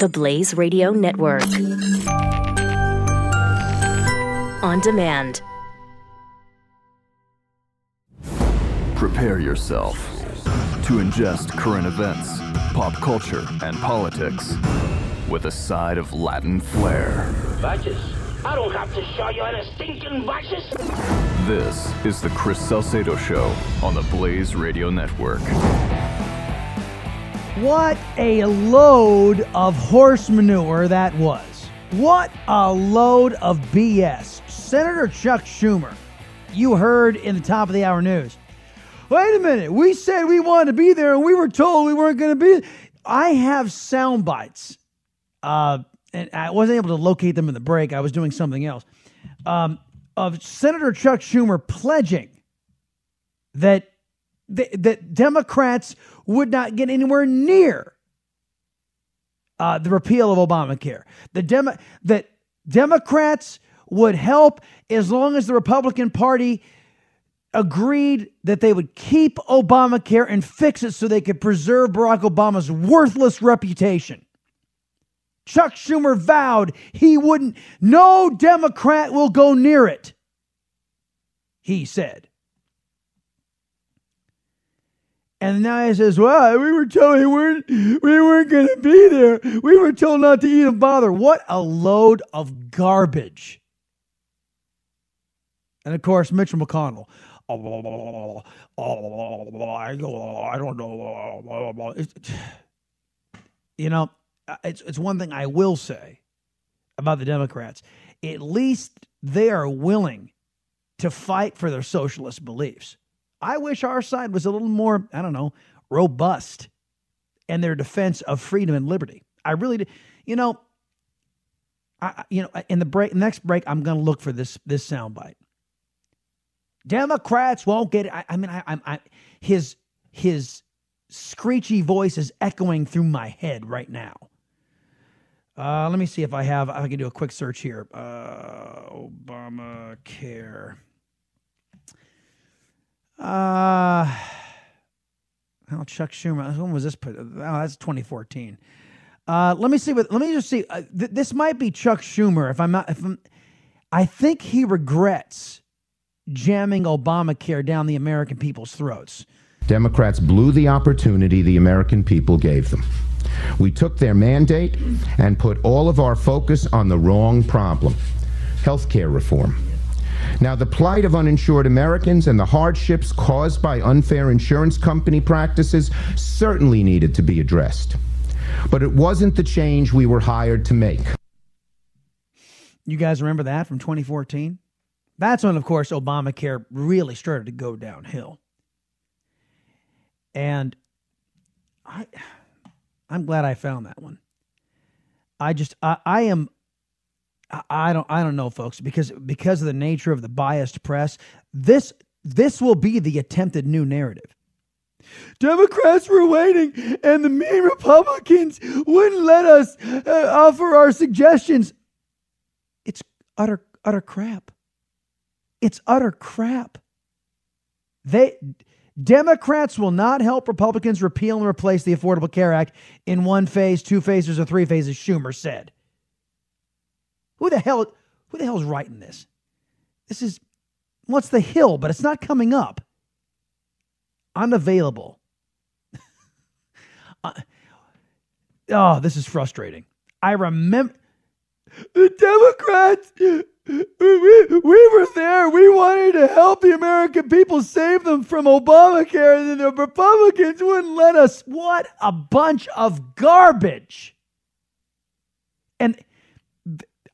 The Blaze Radio Network. On demand. Prepare yourself to ingest current events, pop culture, and politics with a side of Latin flair. Vices? I don't have to show you any stinking vices. This is the Chris Salcedo Show on the Blaze Radio Network. What a load of horse manure that was. What a load of BS. Senator Chuck Schumer, you heard in the top of the hour news. Wait a minute. We said we wanted to be there and we were told we weren't going to be. I have sound bites. Uh, and I wasn't able to locate them in the break. I was doing something else. Um, of Senator Chuck Schumer pledging that that Democrats would not get anywhere near uh, the repeal of Obamacare. The Demo- that Democrats would help as long as the Republican Party agreed that they would keep Obamacare and fix it so they could preserve Barack Obama's worthless reputation. Chuck Schumer vowed he wouldn't, no Democrat will go near it, he said. And now he says, well, we were told we weren't, we weren't going to be there. We were told not to even bother. What a load of garbage. And of course, Mitch McConnell. I don't know. You know, it's, it's one thing I will say about the Democrats. At least they are willing to fight for their socialist beliefs. I wish our side was a little more, I don't know, robust in their defense of freedom and liberty. I really do. You know, I, you know, in the break, next break, I'm going to look for this this soundbite. Democrats won't get it. I, I mean, I, I, I, his his screechy voice is echoing through my head right now. Uh, let me see if I have. I can do a quick search here. Uh, Obamacare. Uh, oh, Chuck Schumer. When was this put? Oh, that's 2014. Uh, let me see. What, let me just see. Uh, th- this might be Chuck Schumer. If I'm not, if I'm, I think he regrets jamming Obamacare down the American people's throats. Democrats blew the opportunity the American people gave them. We took their mandate and put all of our focus on the wrong problem health care reform. Now, the plight of uninsured Americans and the hardships caused by unfair insurance company practices certainly needed to be addressed. But it wasn't the change we were hired to make. You guys remember that from 2014? That's when, of course, Obamacare really started to go downhill. And I, I'm glad I found that one. I just, I, I am I don't I don't know folks because because of the nature of the biased press this this will be the attempted new narrative. Democrats were waiting and the mean Republicans wouldn't let us uh, offer our suggestions. It's utter utter crap. It's utter crap. They Democrats will not help Republicans repeal and replace the Affordable Care Act in one phase, two phases, or three phases, Schumer said. Who the hell who the hell's writing this? This is what's the hill, but it's not coming up. Unavailable. uh, oh, this is frustrating. I remember the Democrats we, we were there. We wanted to help the American people save them from Obamacare, and the Republicans wouldn't let us. What a bunch of garbage. And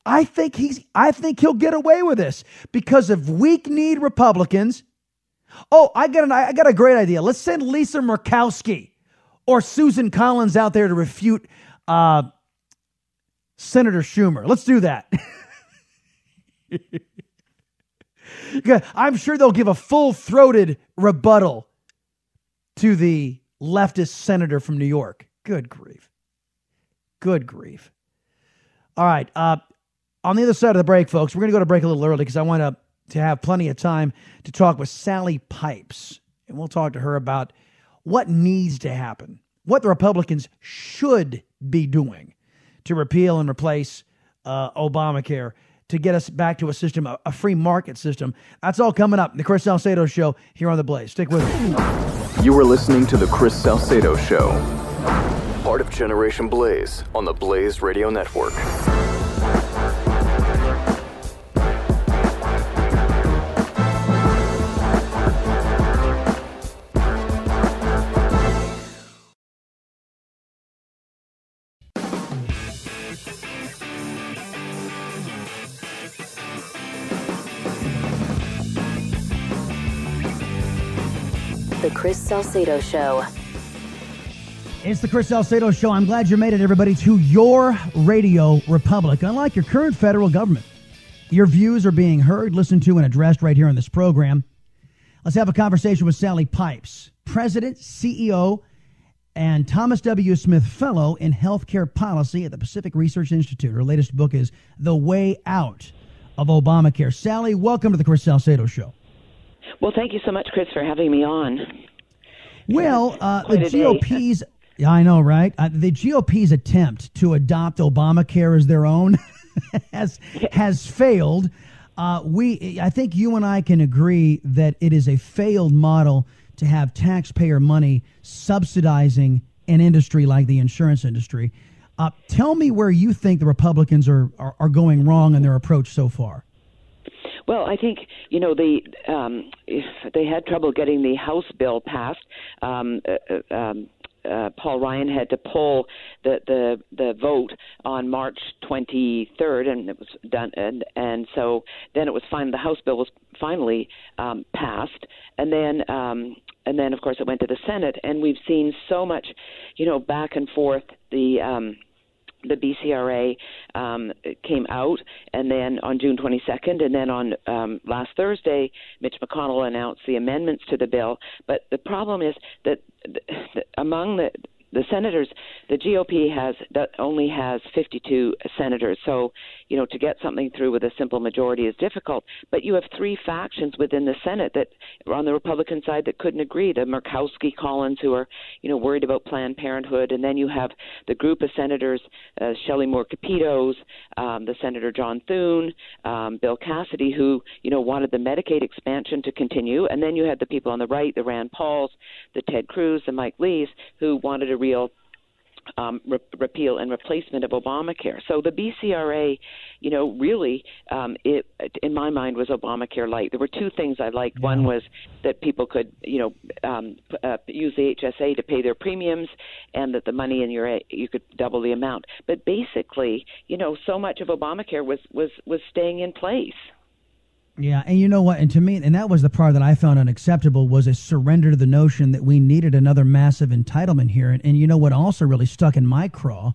I think he's I think he'll get away with this because of weak kneed Republicans. Oh, I got an I got a great idea. Let's send Lisa Murkowski or Susan Collins out there to refute uh, Senator Schumer. Let's do that. I'm sure they'll give a full throated rebuttal to the leftist senator from New York. Good grief. Good grief. All right. Uh, on the other side of the break, folks, we're going to go to break a little early because I want to, to have plenty of time to talk with Sally Pipes. And we'll talk to her about what needs to happen, what the Republicans should be doing to repeal and replace uh, Obamacare to get us back to a system, a, free market system. That's all coming up. The Chris Salcedo Show here on The Blaze. Stick with me. You are listening to The Chris Salcedo Show, part of Generation Blaze on the Blaze Radio Network. Chris Salcedo Show. It's the Chris Salcedo Show. I'm glad you made it, everybody, to your radio republic. Unlike your current federal government, your views are being heard, listened to, and addressed right here on this program. Let's have a conversation with Sally Pipes, President, CEO, and Thomas W. Smith Fellow in Healthcare Policy at the Pacific Research Institute. Her latest book is The Way Out of Obamacare. Sally, welcome to the Chris Salcedo Show. Well, thank you so much, Chris, for having me on. Well, uh, the Quite a day. GOP's, I know, right? Uh, the GOP's attempt to adopt Obamacare as their own has has failed. Uh, we, I think you and I can agree that it is a failed model to have taxpayer money subsidizing an industry like the insurance industry. Uh, tell me where you think the Republicans are, are, are going wrong in their approach so far. Well, I think you know the um, they had trouble getting the House bill passed. Um, uh, uh, um, uh, Paul Ryan had to pull the, the the vote on March 23rd, and it was done. And and so then it was fine. The House bill was finally um, passed, and then um, and then of course it went to the Senate, and we've seen so much, you know, back and forth. The um, the BCRA um, came out, and then on June 22nd, and then on um, last Thursday, Mitch McConnell announced the amendments to the bill. But the problem is that th- th- among the the senators, the GOP has only has 52 senators. So, you know, to get something through with a simple majority is difficult. But you have three factions within the Senate that on the Republican side that couldn't agree. The Murkowski Collins, who are, you know, worried about Planned Parenthood, and then you have the group of senators, uh, Shelley Moore Capitos, um, the Senator John Thune, um, Bill Cassidy, who, you know, wanted the Medicaid expansion to continue, and then you had the people on the right, the Rand Pauls, the Ted Cruz, the Mike Lees, who wanted a real um, re- repeal and replacement of Obamacare. So the BCRA, you know, really, um, it in my mind was Obamacare light. There were two things I liked. One was that people could, you know, um, uh, use the HSA to pay their premiums, and that the money in your you could double the amount. But basically, you know, so much of Obamacare was was was staying in place. Yeah, and you know what? And to me, and that was the part that I found unacceptable was a surrender to the notion that we needed another massive entitlement here. And, and you know what also really stuck in my craw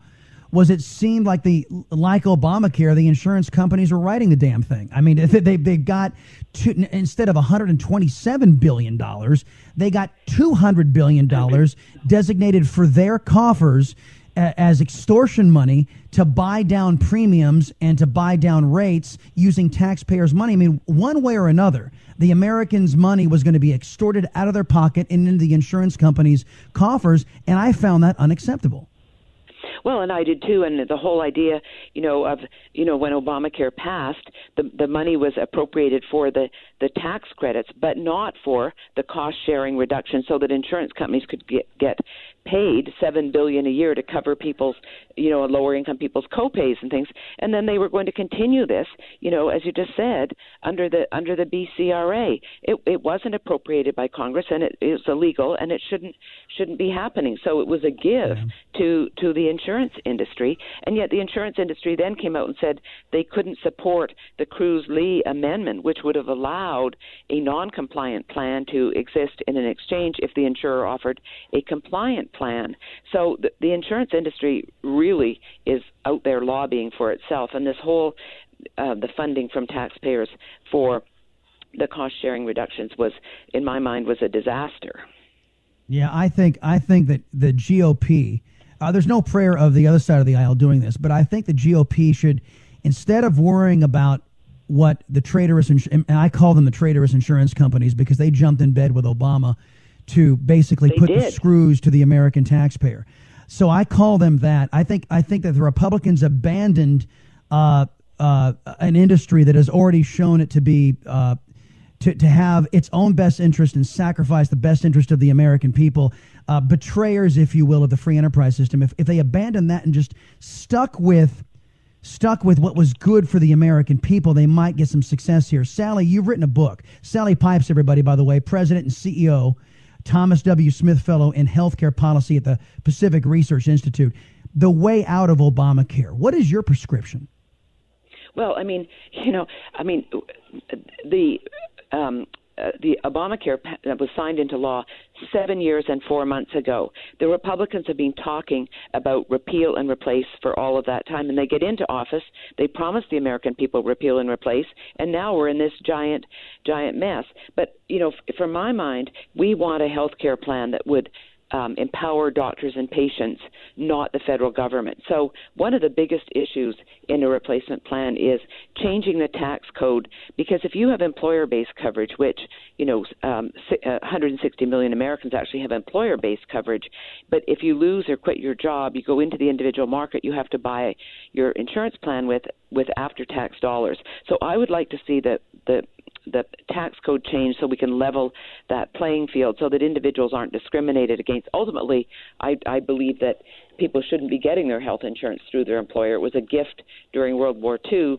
was it seemed like the like Obamacare, the insurance companies were writing the damn thing. I mean, they they, got two, instead of 127 billion dollars, they got 200 billion dollars designated for their coffers as extortion money to buy down premiums and to buy down rates using taxpayers' money. I mean, one way or another, the Americans' money was going to be extorted out of their pocket and into the insurance companies' coffers, and I found that unacceptable. Well, and I did too. And the whole idea, you know, of you know when Obamacare passed, the the money was appropriated for the the tax credits, but not for the cost sharing reduction, so that insurance companies could get get paid seven billion a year to cover people's you know lower income people's copays and things. And then they were going to continue this you know as you just said under the under the BCRA it it wasn't appropriated by Congress and it is illegal and it shouldn't shouldn't be happening. So it was a give to to the insurance industry. And yet the insurance industry then came out and said they couldn't support the Cruz Lee amendment which would have allowed a non-compliant plan to exist in an exchange if the insurer offered a compliant plan. So the, the insurance industry really is out there lobbying for itself, and this whole uh, the funding from taxpayers for the cost sharing reductions was, in my mind, was a disaster. Yeah, I think I think that the GOP. Uh, there's no prayer of the other side of the aisle doing this, but I think the GOP should, instead of worrying about what the traitorous, and I call them the traitorous insurance companies because they jumped in bed with Obama to basically They put the screws to the American taxpayer. So I call them that. I think I think that the Republicans abandoned uh, uh, an industry that has already shown it to be uh, to, to have its own best interest and sacrifice the best interest of the American people. Uh, betrayers, if you will, of the free enterprise system. If, if they abandoned that and just stuck with stuck with what was good for the American people, they might get some success here. Sally, you've written a book. Sally Pipes, everybody, by the way, president and CEO, Thomas W. Smith Fellow in Healthcare Policy at the Pacific Research Institute. The way out of Obamacare. What is your prescription? Well, I mean, you know, I mean, the um, uh, the Obamacare that was signed into law seven years and four months ago. The Republicans have been talking about repeal and replace for all of that time, and they get into office. They promise the American people repeal and replace, and now we're in this giant, giant mess. But you know, from my mind, we want a health care plan that would um, empower doctors and patients, not the federal government. So, one of the biggest issues in a replacement plan is changing the tax code because if you have employer based coverage, which, you know, um, 160 uh, million Americans actually have employer based coverage, but if you lose or quit your job, you go into the individual market, you have to buy your insurance plan with, with after tax dollars. So, I would like to see the, the the tax code change so we can level that playing field so that individuals aren't discriminated against. Ultimately, I, I believe that people shouldn't be getting their health insurance through their employer. It was a gift during World War II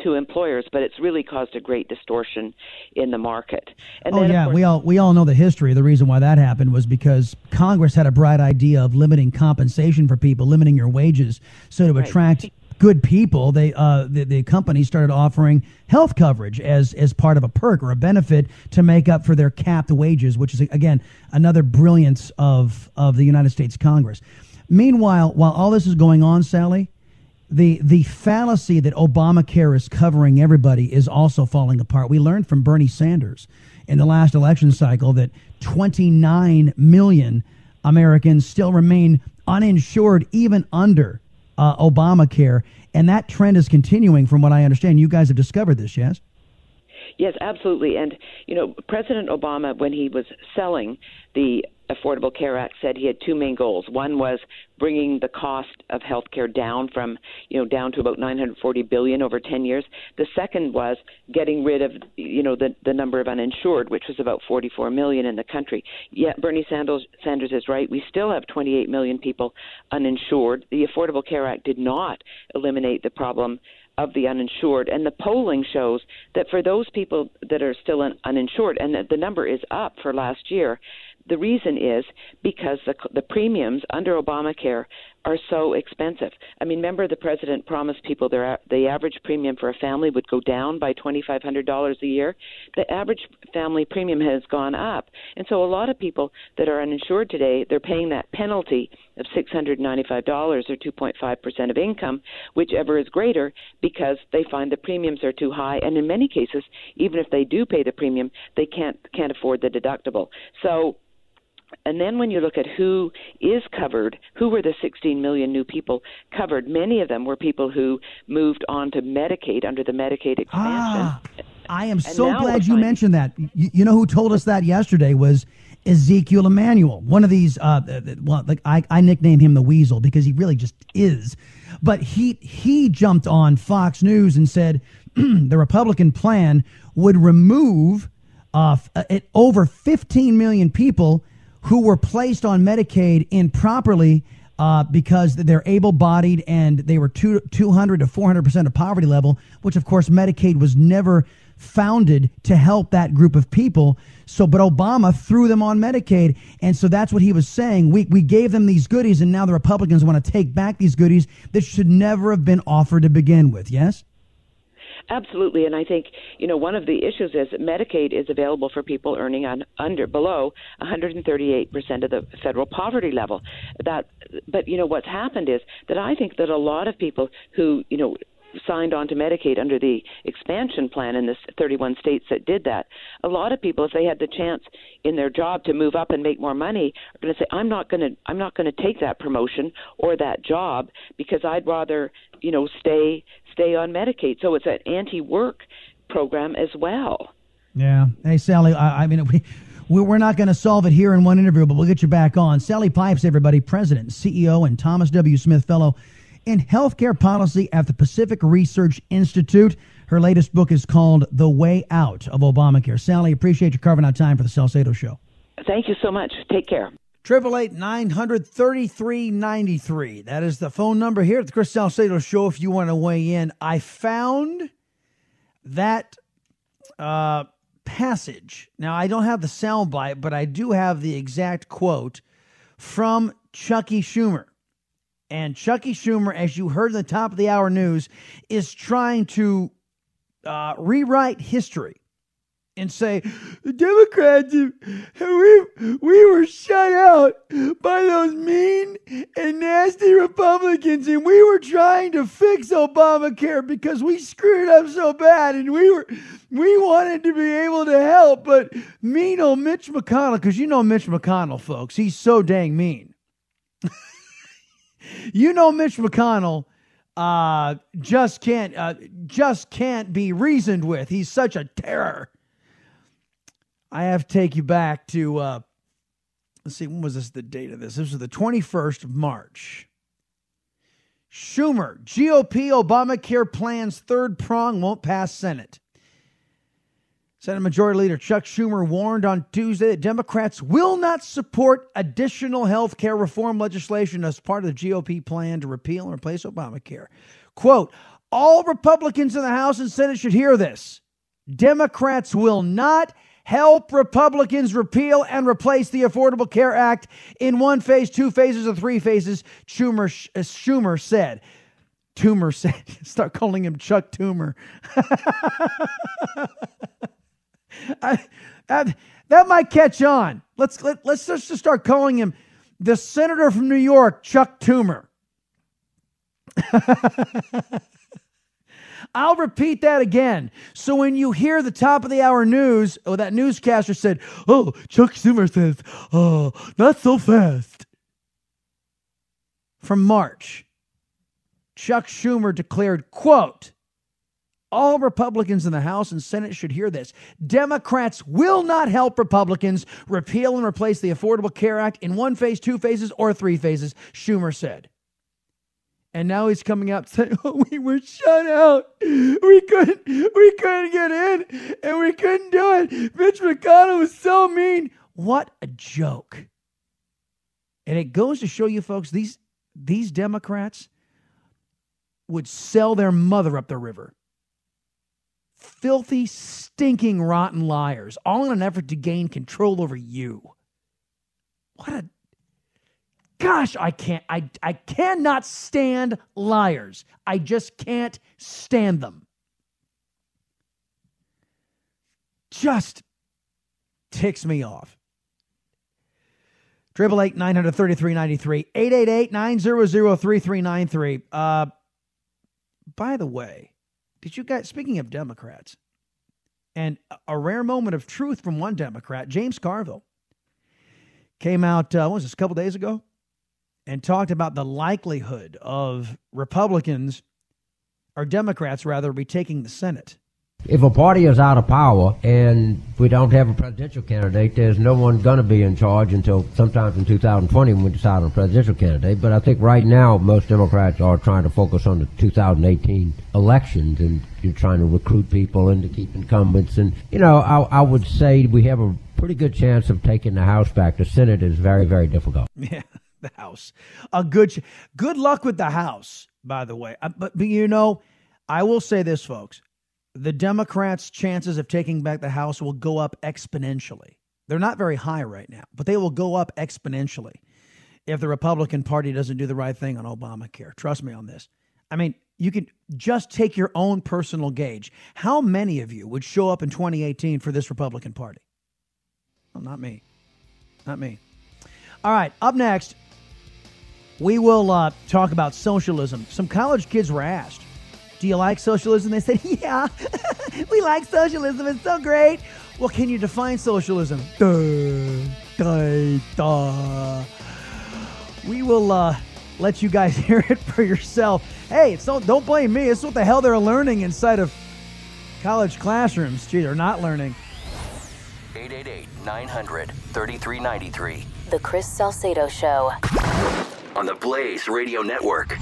to employers, but it's really caused a great distortion in the market. And oh yeah, course, we all we all know the history. The reason why that happened was because Congress had a bright idea of limiting compensation for people, limiting your wages, so to right. attract good people, they uh, the, the company started offering health coverage as as part of a perk or a benefit to make up for their capped wages, which is again another brilliance of of the United States Congress. Meanwhile, while all this is going on, Sally, the the fallacy that Obamacare is covering everybody is also falling apart. We learned from Bernie Sanders in the last election cycle that 29 million Americans still remain uninsured even under uh, Obamacare, and that trend is continuing, from what I understand. You guys have discovered this, yes? Yes, absolutely. And you know, President Obama, when he was selling the Affordable Care Act said he had two main goals. One was bringing the cost of health care down from, you know, down to about 940 billion over 10 years. The second was getting rid of, you know, the the number of uninsured, which was about 44 million in the country. Yet Bernie Sanders Sanders is right. We still have 28 million people uninsured. The Affordable Care Act did not eliminate the problem of the uninsured. And the polling shows that for those people that are still un- uninsured, and the, the number is up for last year, the reason is because the, the premiums under Obamacare are so expensive. I mean, remember the president promised people their the average premium for a family would go down by twenty five hundred dollars a year. The average family premium has gone up, and so a lot of people that are uninsured today they're paying that penalty of six hundred ninety five dollars or two point five percent of income, whichever is greater, because they find the premiums are too high, and in many cases, even if they do pay the premium, they can't can't afford the deductible. So and then when you look at who is covered, who were the 16 million new people covered? Many of them were people who moved on to Medicaid under the Medicaid expansion. Ah, I am so glad you mentioned that. You, you, know who told us that yesterday was Ezekiel Emanuel, one of these. Uh, well, like I, I nickname him the Weasel because he really just is. But he he jumped on Fox News and said the Republican plan would remove uh, over 15 million people who were placed on Medicaid improperly uh, because they're able bodied and they were two, 200 to 400% of poverty level, which of course Medicaid was never founded to help that group of people. So, but Obama threw them on Medicaid. And so that's what he was saying. We, we gave them these goodies, and now the Republicans want to take back these goodies that should never have been offered to begin with. Yes? Absolutely, and I think you know one of the issues is that Medicaid is available for people earning on under below 138 percent of the federal poverty level. That, but you know what's happened is that I think that a lot of people who you know signed on to Medicaid under the expansion plan in the 31 states that did that. A lot of people, if they had the chance in their job to move up and make more money, are going to say, "I'm not going to, I'm not going to take that promotion or that job because I'd rather, you know, stay stay on Medicaid. So it's an anti-work program as well. Yeah. Hey, Sally. I, I mean, we We- We're not going to solve it here in one interview, but we'll get you back on. Sally Pipes, everybody, president, CEO, and Thomas W. Smith Fellow in healthcare policy at the Pacific Research Institute. Her latest book is called The Way Out of Obamacare. Sally, appreciate you carving out time for the Salcedo Show. Thank you so much. Take care. Triple eight nine hundred thirty three ninety three. That is the phone number here at the Chris Salcedo Show. If you want to weigh in, I found that uh, passage. Now I don't have the soundbite, but I do have the exact quote from Chucky Schumer. And Chucky Schumer, as you heard in the top of the hour news, is trying to uh, rewrite history and say the Democrats we we were shut out by those mean and nasty Republicans, and we were trying to fix Obamacare because we screwed up so bad, and we were we wanted to be able to help, but mean old Mitch McConnell, because you know Mitch McConnell, folks, he's so dang mean. you know Mitch McConnell uh, just can't uh, just can't be reasoned with. He's such a terror. I have to take you back to uh, let's see, when was this the date of this? This was the 21st of March. Schumer, GOP Obamacare plans third prong won't pass Senate. Senate Majority Leader Chuck Schumer warned on Tuesday that Democrats will not support additional health care reform legislation as part of the GOP plan to repeal and replace Obamacare. Quote, all Republicans in the House and Senate should hear this. Democrats will not help Republicans repeal and replace the Affordable Care Act in one phase, two phases, or three phases, Schumer, uh, Schumer said. Tumor said, start calling him Chuck Tumor. I, that, that might catch on. Let's let, let's just start calling him the senator from New York, Chuck Tumor. I'll repeat that again. So when you hear the top of the hour news, oh, that newscaster said, "Oh, Chuck Schumer says, oh, not so fast." From March, Chuck Schumer declared, "quote." All Republicans in the House and Senate should hear this. Democrats will not help Republicans repeal and replace the Affordable Care Act in one phase, two phases, or three phases, Schumer said. And now he's coming out saying, oh, we were shut out. We couldn't, we couldn't get in and we couldn't do it. Mitch McConnell was so mean. What a joke. And it goes to show you folks, these, these Democrats would sell their mother up the river filthy, stinking, rotten liars, all in an effort to gain control over you. What a gosh, I can't I I cannot stand liars. I just can't stand them. Just ticks me off. Triple eight nine hundred thirty three ninety three eight eight eight nine zero zero three three nine three. Uh, by the way, did you guys, speaking of Democrats, and a rare moment of truth from one Democrat, James Carville, came out, uh, what was this, a couple days ago, and talked about the likelihood of Republicans, or Democrats rather, retaking the Senate. If a party is out of power and we don't have a presidential candidate, there's no one going to be in charge until sometime in 2020 when we decide on a presidential candidate. But I think right now most Democrats are trying to focus on the 2018 elections and you're trying to recruit people and to keep incumbents. And, you know, I, I would say we have a pretty good chance of taking the House back. The Senate is very, very difficult. Yeah, the House. A good, good luck with the House, by the way. Uh, but, but you know, I will say this, folks the Democrats' chances of taking back the House will go up exponentially. They're not very high right now, but they will go up exponentially if the Republican Party doesn't do the right thing on Obamacare. Trust me on this. I mean, you can just take your own personal gauge. How many of you would show up in 2018 for this Republican Party? Well, not me. Not me. All right, up next, we will uh, talk about socialism. Some college kids were asked do you like socialism? They said, Yeah, we like socialism. It's so great. Well, can you define socialism? Duh, duh, duh. We will uh, let you guys hear it for yourself. Hey, it's don't, don't blame me. It's what the hell they're learning inside of college classrooms. Gee, they're not learning. 888 900 3393. The Chris Salcedo Show. On the Blaze Radio Network.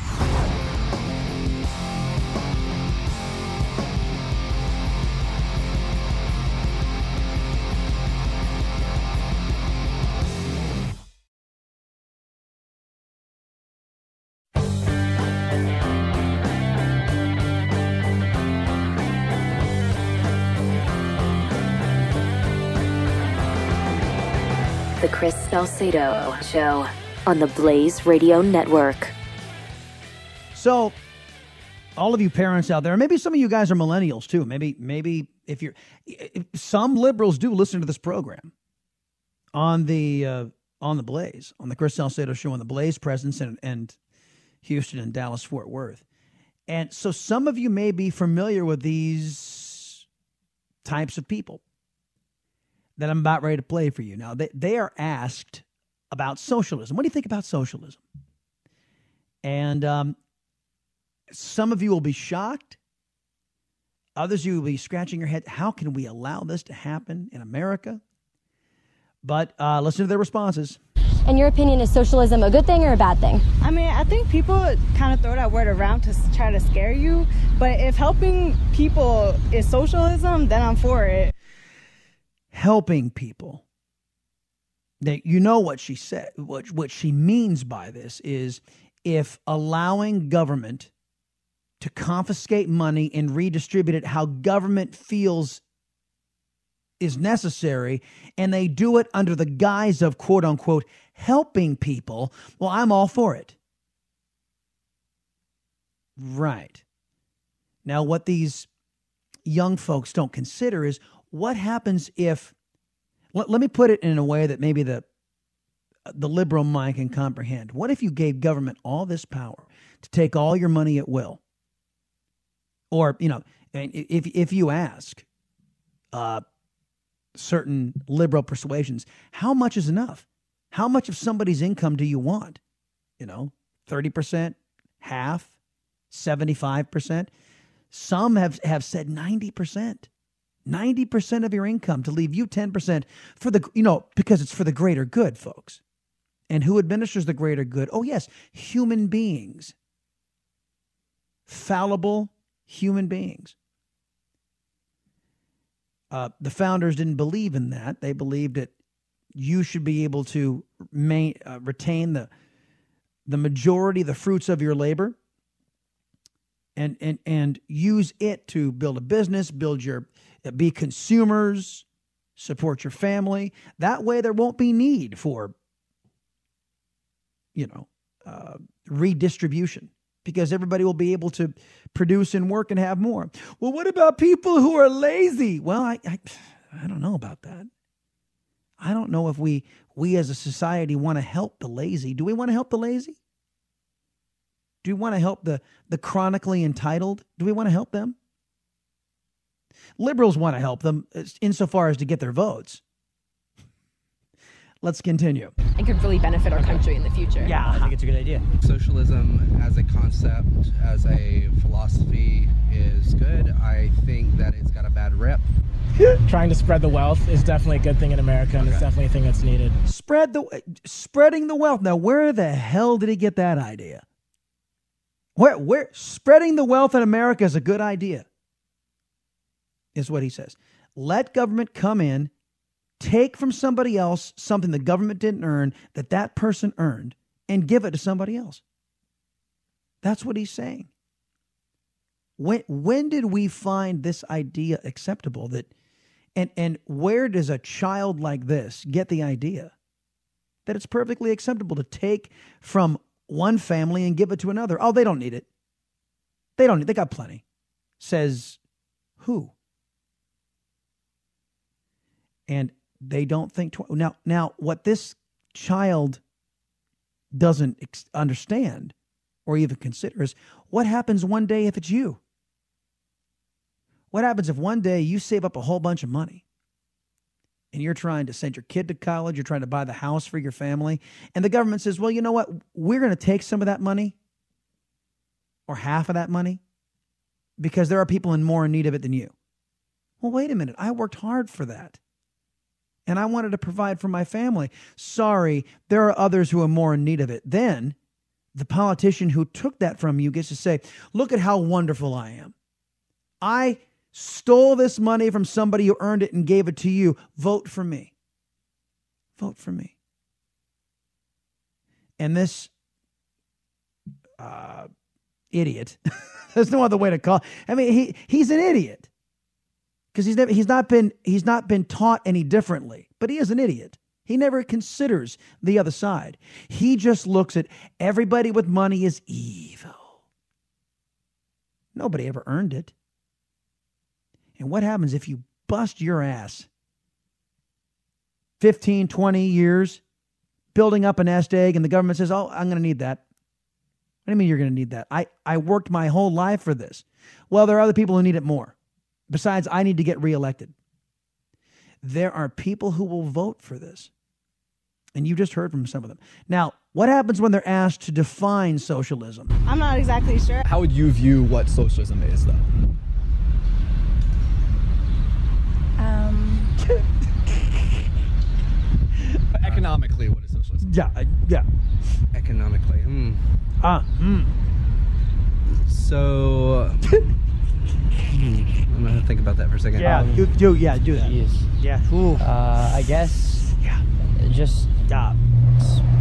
The Chris Salcedo Show on the Blaze Radio Network. So, all of you parents out there, maybe some of you guys are millennials too. Maybe, maybe if you're, if some liberals do listen to this program on the uh, on the Blaze, on the Chris Salcedo Show, on the Blaze presence and, and Houston and Dallas Fort Worth, and so some of you may be familiar with these types of people that I'm about ready to play for you. Now, they, they are asked about socialism. What do you think about socialism? And um, some of you will be shocked. Others of you will be scratching your head. How can we allow this to happen in America? But uh, listen to their responses. In your opinion, is socialism a good thing or a bad thing? I mean, I think people kind of throw that word around to try to scare you. But if helping people is socialism, then I'm for it. helping people. That you know what she said, what what she means by this is if allowing government to confiscate money and redistribute it how government feels is necessary, and they do it under the guise of quote unquote helping people, well, I'm all for it. Right. Now, what these young folks don't consider is what happens if let, let me put it in a way that maybe the the liberal mind can comprehend. What if you gave government all this power to take all your money at will? Or you know if if you ask uh certain liberal persuasions how much is enough? How much of somebody's income do you want? You know 30% half 75% some have have said 90%. 90% of your income to leave you 10% for the you know because it's for the greater good, folks. And who administers the greater good? Oh yes, human beings. Fallible human beings. Uh, the founders didn't believe in that. They believed that you should be able to main, uh, retain the the majority the fruits of your labor and and and use it to build a business, build your be consumers, support your family. That way, there won't be need for you know uh, redistribution because everybody will be able to produce and work and have more. Well, what about people who are lazy? Well, I I, I don't know about that. I don't know if we we as a society want to help the lazy. Do we want to help the lazy? Do we want to help the, the chronically entitled? Do we want to help them? Liberals want to help them insofar as to get their votes. Let's continue. It could really benefit our country in the future. Yeah, I think it's a good idea. Socialism as a concept, as a philosophy, is good. I think that it's got a bad rep. Trying to spread the wealth is definitely a good thing in America, and it's definitely a thing that's needed. Spread the spreading the wealth. Now, where the hell did he get that idea? Where where spreading the wealth in America is a good idea. Is what he says. Let government come in, take from somebody else something the government didn't earn that that person earned and give it to somebody else. That's what he's saying. When when did we find this idea acceptable that and and where does a child like this get the idea that it's perfectly acceptable to take from one family and give it to another? Oh, they don't need it. They don't. They got plenty. Says who? And they don't think tw- now. Now, what this child doesn't ex- understand or even consider is what happens one day if it's you. What happens if one day you save up a whole bunch of money and you're trying to send your kid to college, you're trying to buy the house for your family, and the government says, well, you know what? We're going to take some of that money or half of that money because there are people in more in need of it than you. Well, wait a minute. I worked hard for that. And I wanted to provide for my family. Sorry, there are others who are more in need of it. Then the politician who took that from you gets to say, Look at how wonderful I am. I stole this money from somebody who earned it and gave it to you. Vote for me. Vote for me. And this uh, idiot, there's no other way to call. I mean, he he's an idiot because he's never he's not been he's not been taught any differently. But he is an idiot. He never considers the other side. He just looks at everybody with money as evil. Nobody ever earned it. And what happens if you bust your ass 15, 20 years building up a nest egg and the government says, oh, I'm going to need that? What do you mean you're going to need that? I, I worked my whole life for this. Well, there are other people who need it more. Besides, I need to get reelected. There are people who will vote for this. And you just heard from some of them. Now, what happens when they're asked to define socialism? I'm not exactly sure. How would you view what socialism is, though? Um, Economically, what is socialism? Yeah, yeah. Economically, hmm. Ah, hmm. So, hmm, I'm gonna think about that for a second. Yeah, Um, do, do yeah, do that. Yeah. Ooh. Uh, I guess. Yeah. Just. Yeah.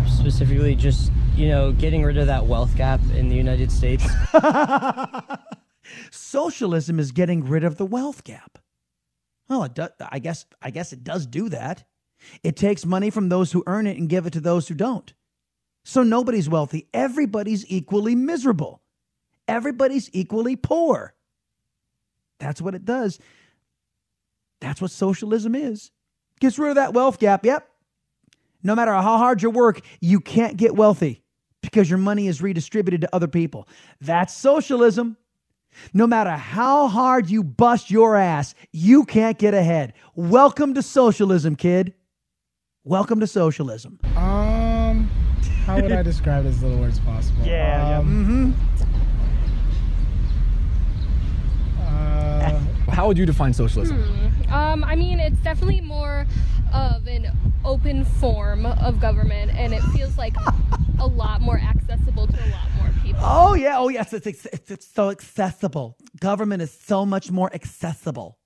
Specifically, just you know, getting rid of that wealth gap in the United States. Socialism is getting rid of the wealth gap. Well, it does, I guess I guess it does do that. It takes money from those who earn it and give it to those who don't. So nobody's wealthy. Everybody's equally miserable. Everybody's equally poor. That's what it does. That's what socialism is. Gets rid of that wealth gap. Yep. No matter how hard you work, you can't get wealthy because your money is redistributed to other people. That's socialism. No matter how hard you bust your ass, you can't get ahead. Welcome to socialism, kid. Welcome to socialism. Um, how would I describe it as little words possible? Yeah, yeah. Um, How would you define socialism? Hmm. Um, I mean, it's definitely more of an open form of government, and it feels like a lot more accessible to a lot more people. Oh yeah, oh yes, it's, it's, it's, it's so accessible. Government is so much more accessible.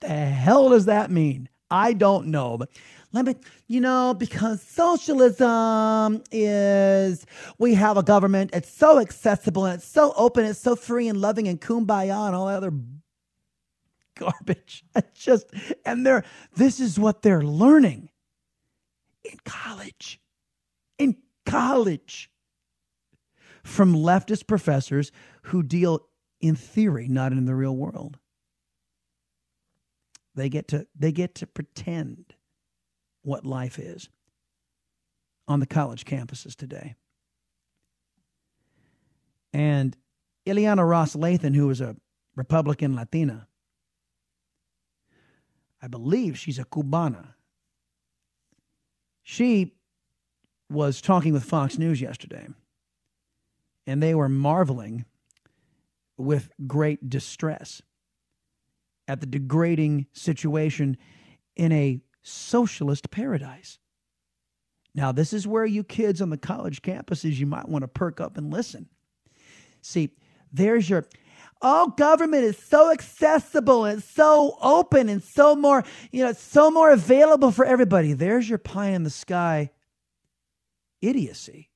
The hell does that mean? I don't know, but let me, you know, because socialism is we have a government. It's so accessible and it's so open. It's so free and loving and kumbaya and all that other garbage. Just, and they're this is what they're learning in college. In college from leftist professors who deal in theory, not in the real world. They get to they get to pretend what life is on the college campuses today. And Ileana Ros-Lehtinen, who was a Republican Latina, I believe she's a Cubana. She was talking with Fox News yesterday, and they were marveling with great distress at the degrading situation in a socialist paradise. Now, this is where you kids on the college campuses, you might want to perk up and listen. See, there's your, oh, government is so accessible and so open and so more, you know, so more available for everybody. There's your pie in the sky idiocy,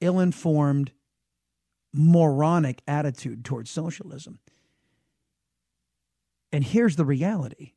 ill informed, moronic attitude towards socialism. And here's the reality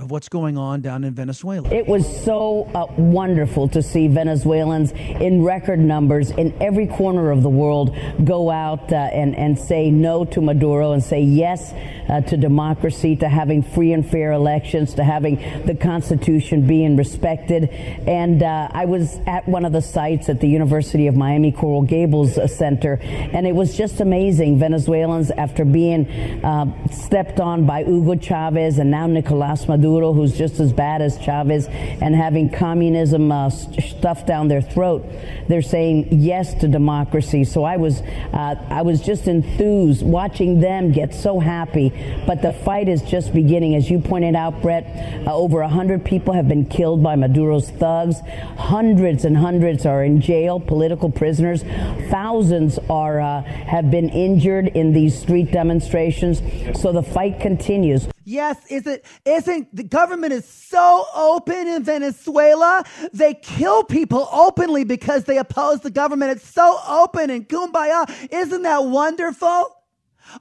of what's going on down in Venezuela. It was so uh, wonderful to see Venezuelans in record numbers in every corner of the world go out uh, and, and say no to Maduro and say yes uh, to democracy, to having free and fair elections, to having the Constitution being respected. And uh, I was at one of the sites at the University of Miami Coral Gables uh, Center, and it was just amazing. Venezuelans, after being uh, stepped on by Hugo Chavez and now Nicolas Maduro, who's just as bad as Chavez, and having communism uh, stuffed down their throat. They're saying yes to democracy. So I was, uh, I was just enthused watching them get so happy. But the fight is just beginning, as you pointed out, Brett. Uh, over hundred people have been killed by Maduro's thugs. Hundreds and hundreds are in jail, political prisoners. Thousands are uh, have been injured in these street demonstrations. So the fight continues. Yes, is it isn't the government is so open in Venezuela? They kill people openly because they oppose the government. It's so open and kumbaya. Isn't that wonderful?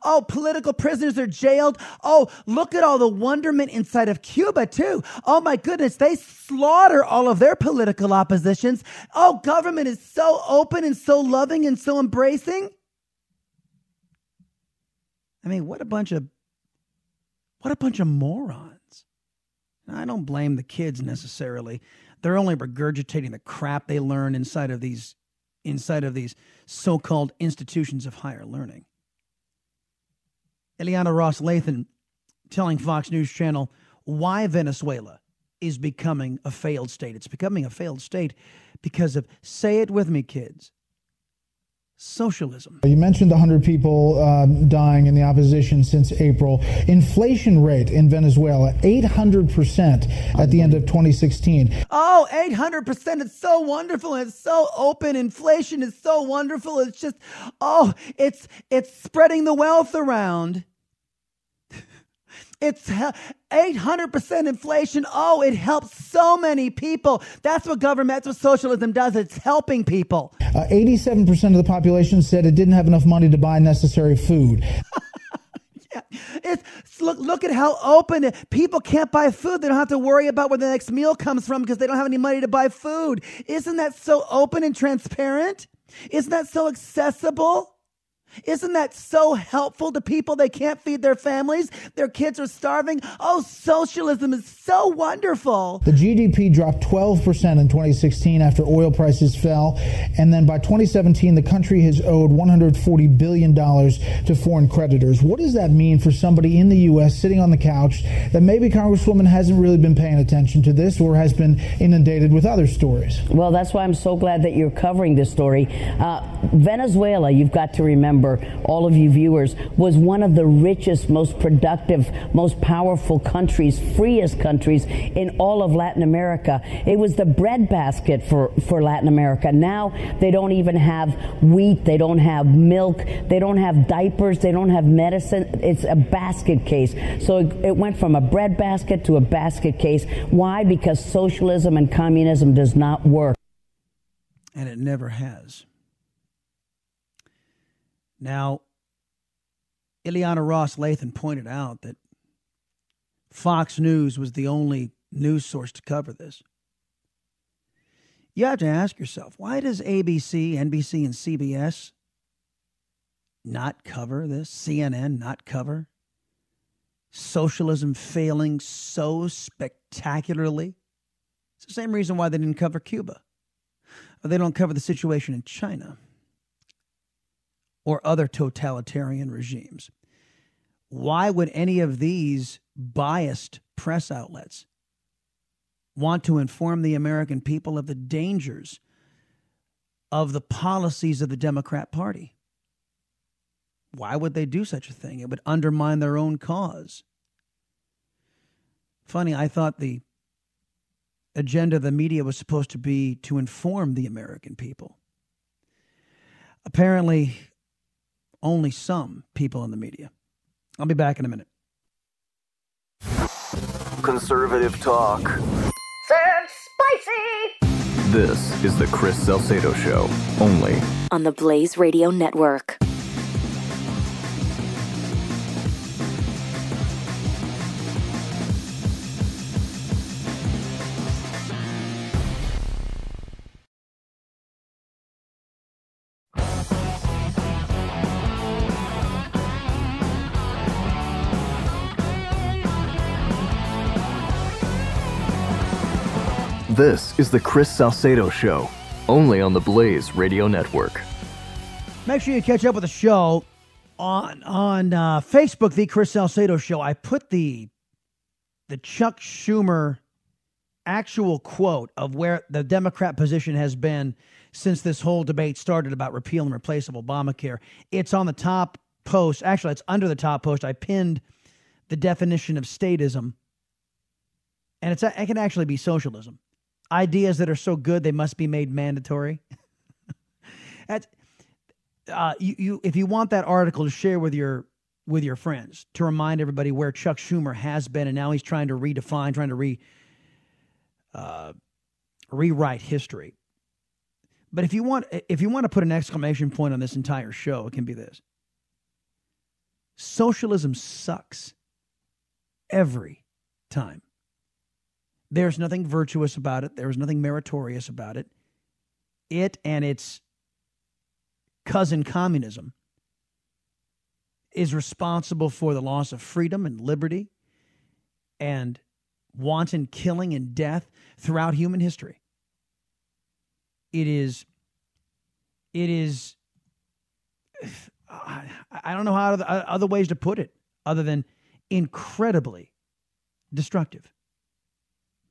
Oh, political prisoners are jailed. Oh, look at all the wonderment inside of Cuba, too. Oh, my goodness, they slaughter all of their political oppositions. Oh, government is so open and so loving and so embracing. I mean, what a bunch of what a bunch of morons. I don't blame the kids necessarily. They're only regurgitating the crap they learn inside of these inside of these so-called institutions of higher learning. Ileana Ros-Lehtinen telling Fox News Channel why Venezuela is becoming a failed state. It's becoming a failed state because of, say it with me, kids, socialism. You mentioned 100 people uh, dying in the opposition since April. Inflation rate in Venezuela, 800% at the end of 2016. Oh, 800%. It's so wonderful. It's so open. Inflation is so wonderful. It's just, oh, it's, it's spreading the wealth around. It's 800% inflation. Oh, it helps so many people. That's what government, that's what socialism does. It's helping people. Uh, 87% of the population said it didn't have enough money to buy necessary food. yeah. It's, look, look at how open it, people can't buy food. They don't have to worry about where the next meal comes from because they don't have any money to buy food. Isn't that so open and transparent? Isn't that so accessible? Isn't that so helpful to people? They can't feed their families. Their kids are starving. Oh, socialism is so wonderful. The GDP dropped 12% in 2016 after oil prices fell. And then by 2017, the country has owed $140 billion to foreign creditors. What does that mean for somebody in the U.S. sitting on the couch that maybe Congresswoman hasn't really been paying attention to this or has been inundated with other stories? Well, that's why I'm so glad that you're covering this story. Uh, Venezuela, you've got to remember remember, all of you viewers, was one of the richest, most productive, most powerful countries, freest countries in all of Latin America. It was the breadbasket for, for Latin America. Now they don't even have wheat, they don't have milk, they don't have diapers, they don't have medicine. It's a basket case. So it, it went from a breadbasket to a basket case. Why? Because socialism and communism does not work. And it never has. Now, Ileana Ros-Lehtinen pointed out that Fox News was the only news source to cover this. You have to ask yourself why does ABC, NBC, and CBS not cover this? CNN not cover? Socialism failing so spectacularly? It's the same reason why they didn't cover Cuba. Or they don't cover the situation in China or other totalitarian regimes. Why would any of these biased press outlets want to inform the American people of the dangers of the policies of the Democrat Party? Why would they do such a thing? It would undermine their own cause. Funny, I thought the agenda of the media was supposed to be to inform the American people. Apparently, only some people in the media. I'll be back in a minute. Conservative talk. Sounds spicy! This is the Chris Salcedo Show, only On the Blaze Radio Network. This is the Chris Salcedo Show, only on the Blaze Radio Network. Make sure you catch up with the show on on uh, Facebook, the Chris Salcedo Show. I put the the Chuck Schumer actual quote of where the Democrat position has been since this whole debate started about repeal and replace of Obamacare. It's on the top post. Actually, it's under the top post. I pinned the definition of statism, and it's it can actually be socialism. Ideas that are so good they must be made mandatory. That's uh, you, you. If you want that article to share with your with your friends to remind everybody where Chuck Schumer has been, and now he's trying to redefine, trying to re uh, rewrite history. But if you want, if you want to put an exclamation point on this entire show, it can be this: socialism sucks every time. There's nothing virtuous about it. There's nothing meritorious about it. It and its cousin communism is responsible for the loss of freedom and liberty and wanton killing and death throughout human history. It is, it is, I don't know how other ways to put it other than incredibly destructive,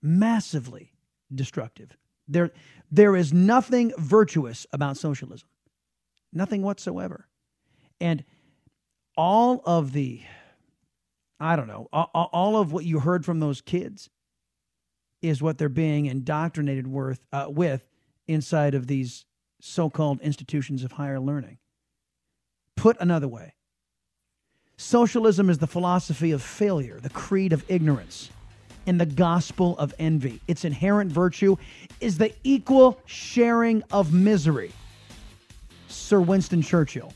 massively destructive. There, there is nothing virtuous about socialism, nothing whatsoever. And all of the, I don't know, all, of what you heard from those kids is what they're being indoctrinated with, uh, with inside of these so called institutions of higher learning. Put another way, socialism is the philosophy of failure, the creed of ignorance, and the gospel of envy. Its inherent virtue is the equal sharing of misery. Sir Winston Churchill.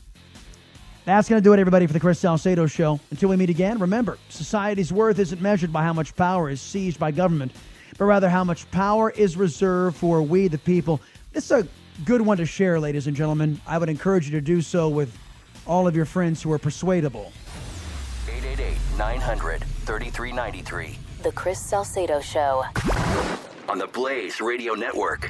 That's going to do it, everybody, for the Chris Salcedo Show. Until we meet again, remember, society's worth isn't measured by how much power is seized by government, but rather how much power is reserved for we, the people. This is a good one to share, ladies and gentlemen. I would encourage you to do so with all of your friends who are persuadable. 888 900 3393. The Chris Salcedo Show. On the Blaze Radio Network.